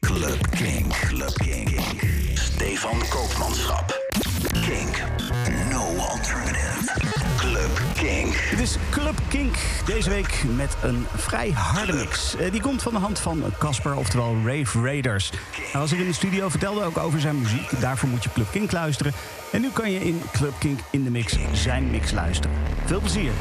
Club King. Club King. Stefan Koopmanschap. Kink. No alternative. Club King. Het is Club Kink deze week met een vrij harde mix. Eh, die komt van de hand van Casper, oftewel Rave Raiders. Hij was er in de studio, vertelde ook over zijn muziek. Daarvoor moet je Club Kink luisteren. En nu kan je in Club Kink in de mix zijn mix luisteren. Veel plezier.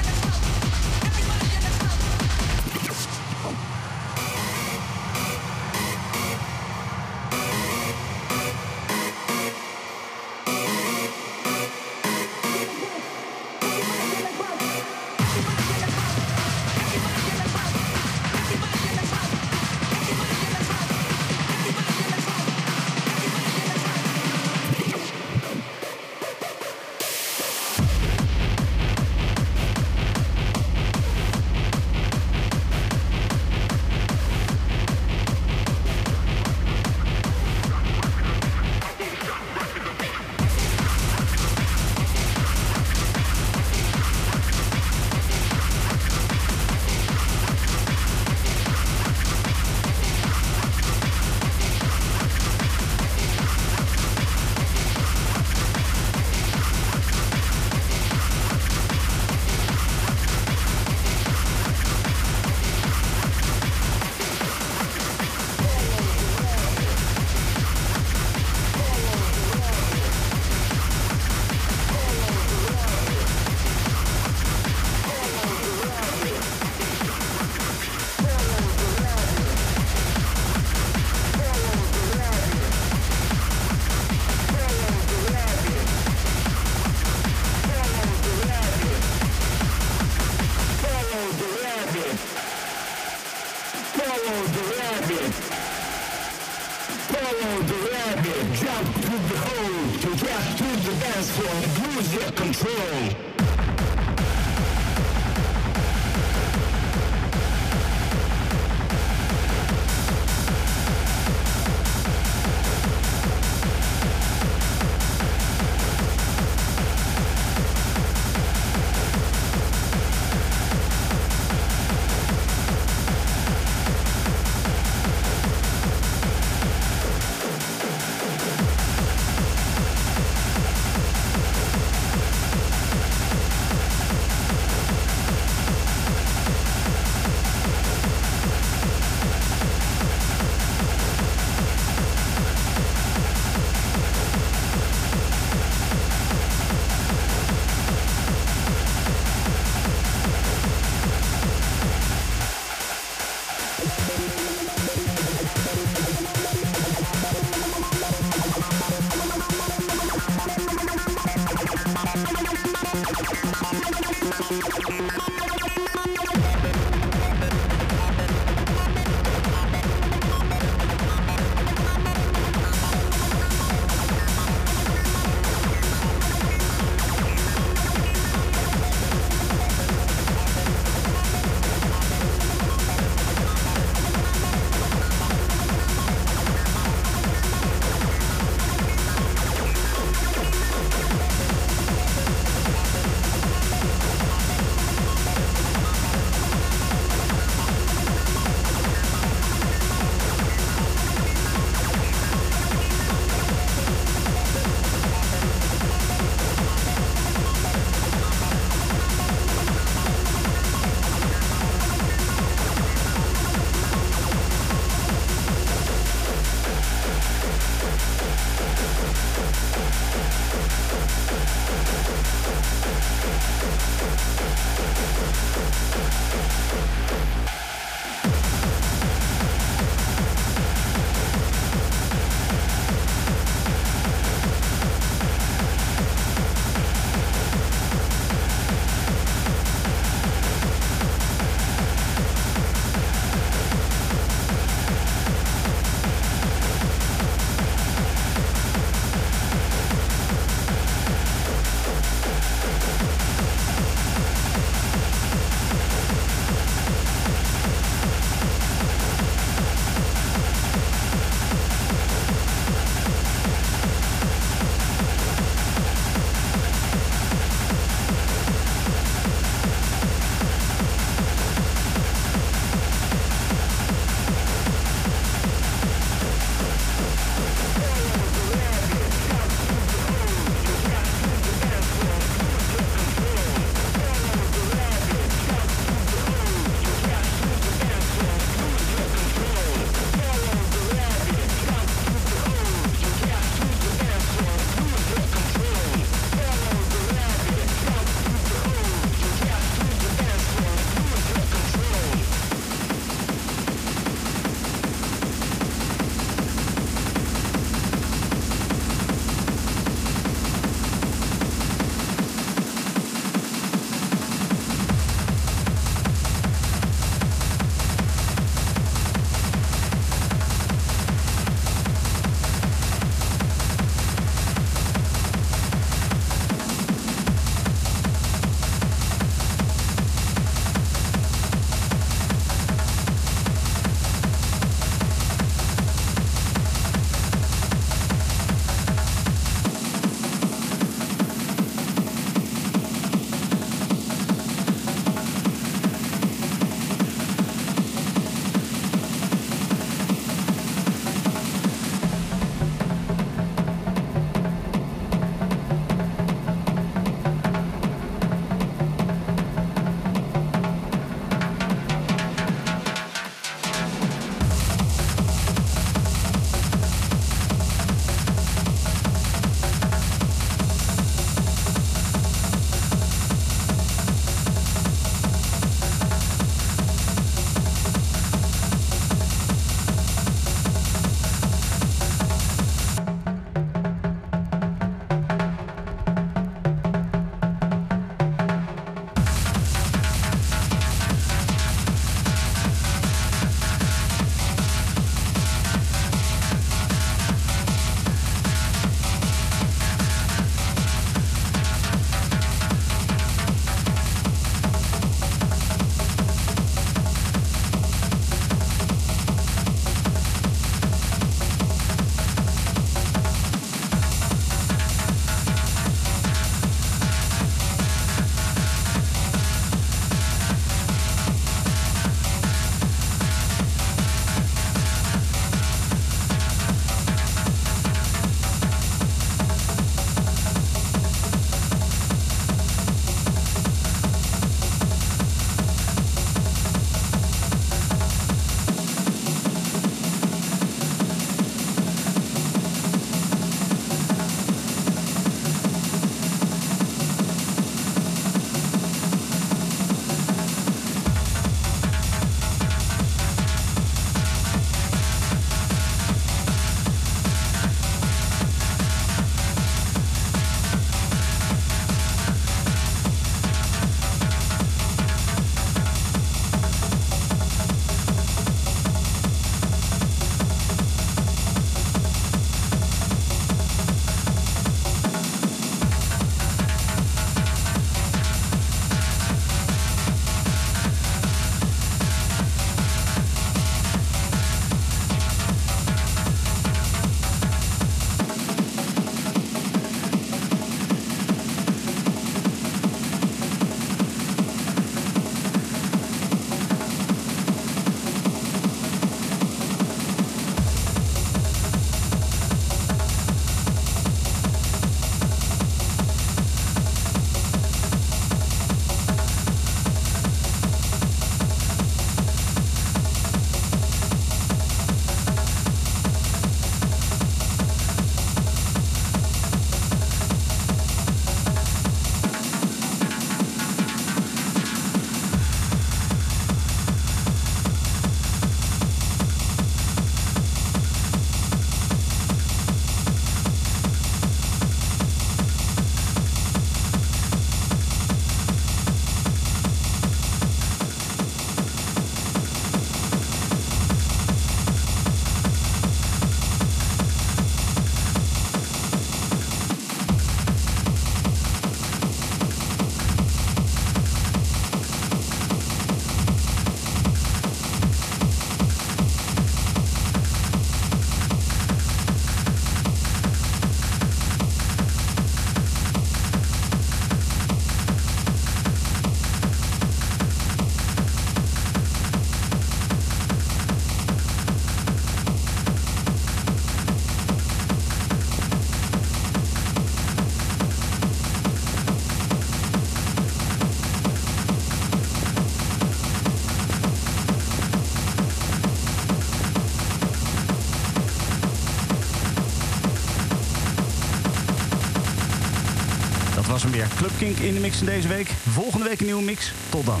Kink in de mix van deze week. Volgende week een nieuwe mix. Tot dan.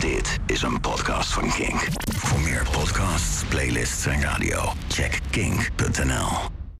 Dit is een podcast van Kink. Voor meer podcasts, playlists en radio, check kink.nl.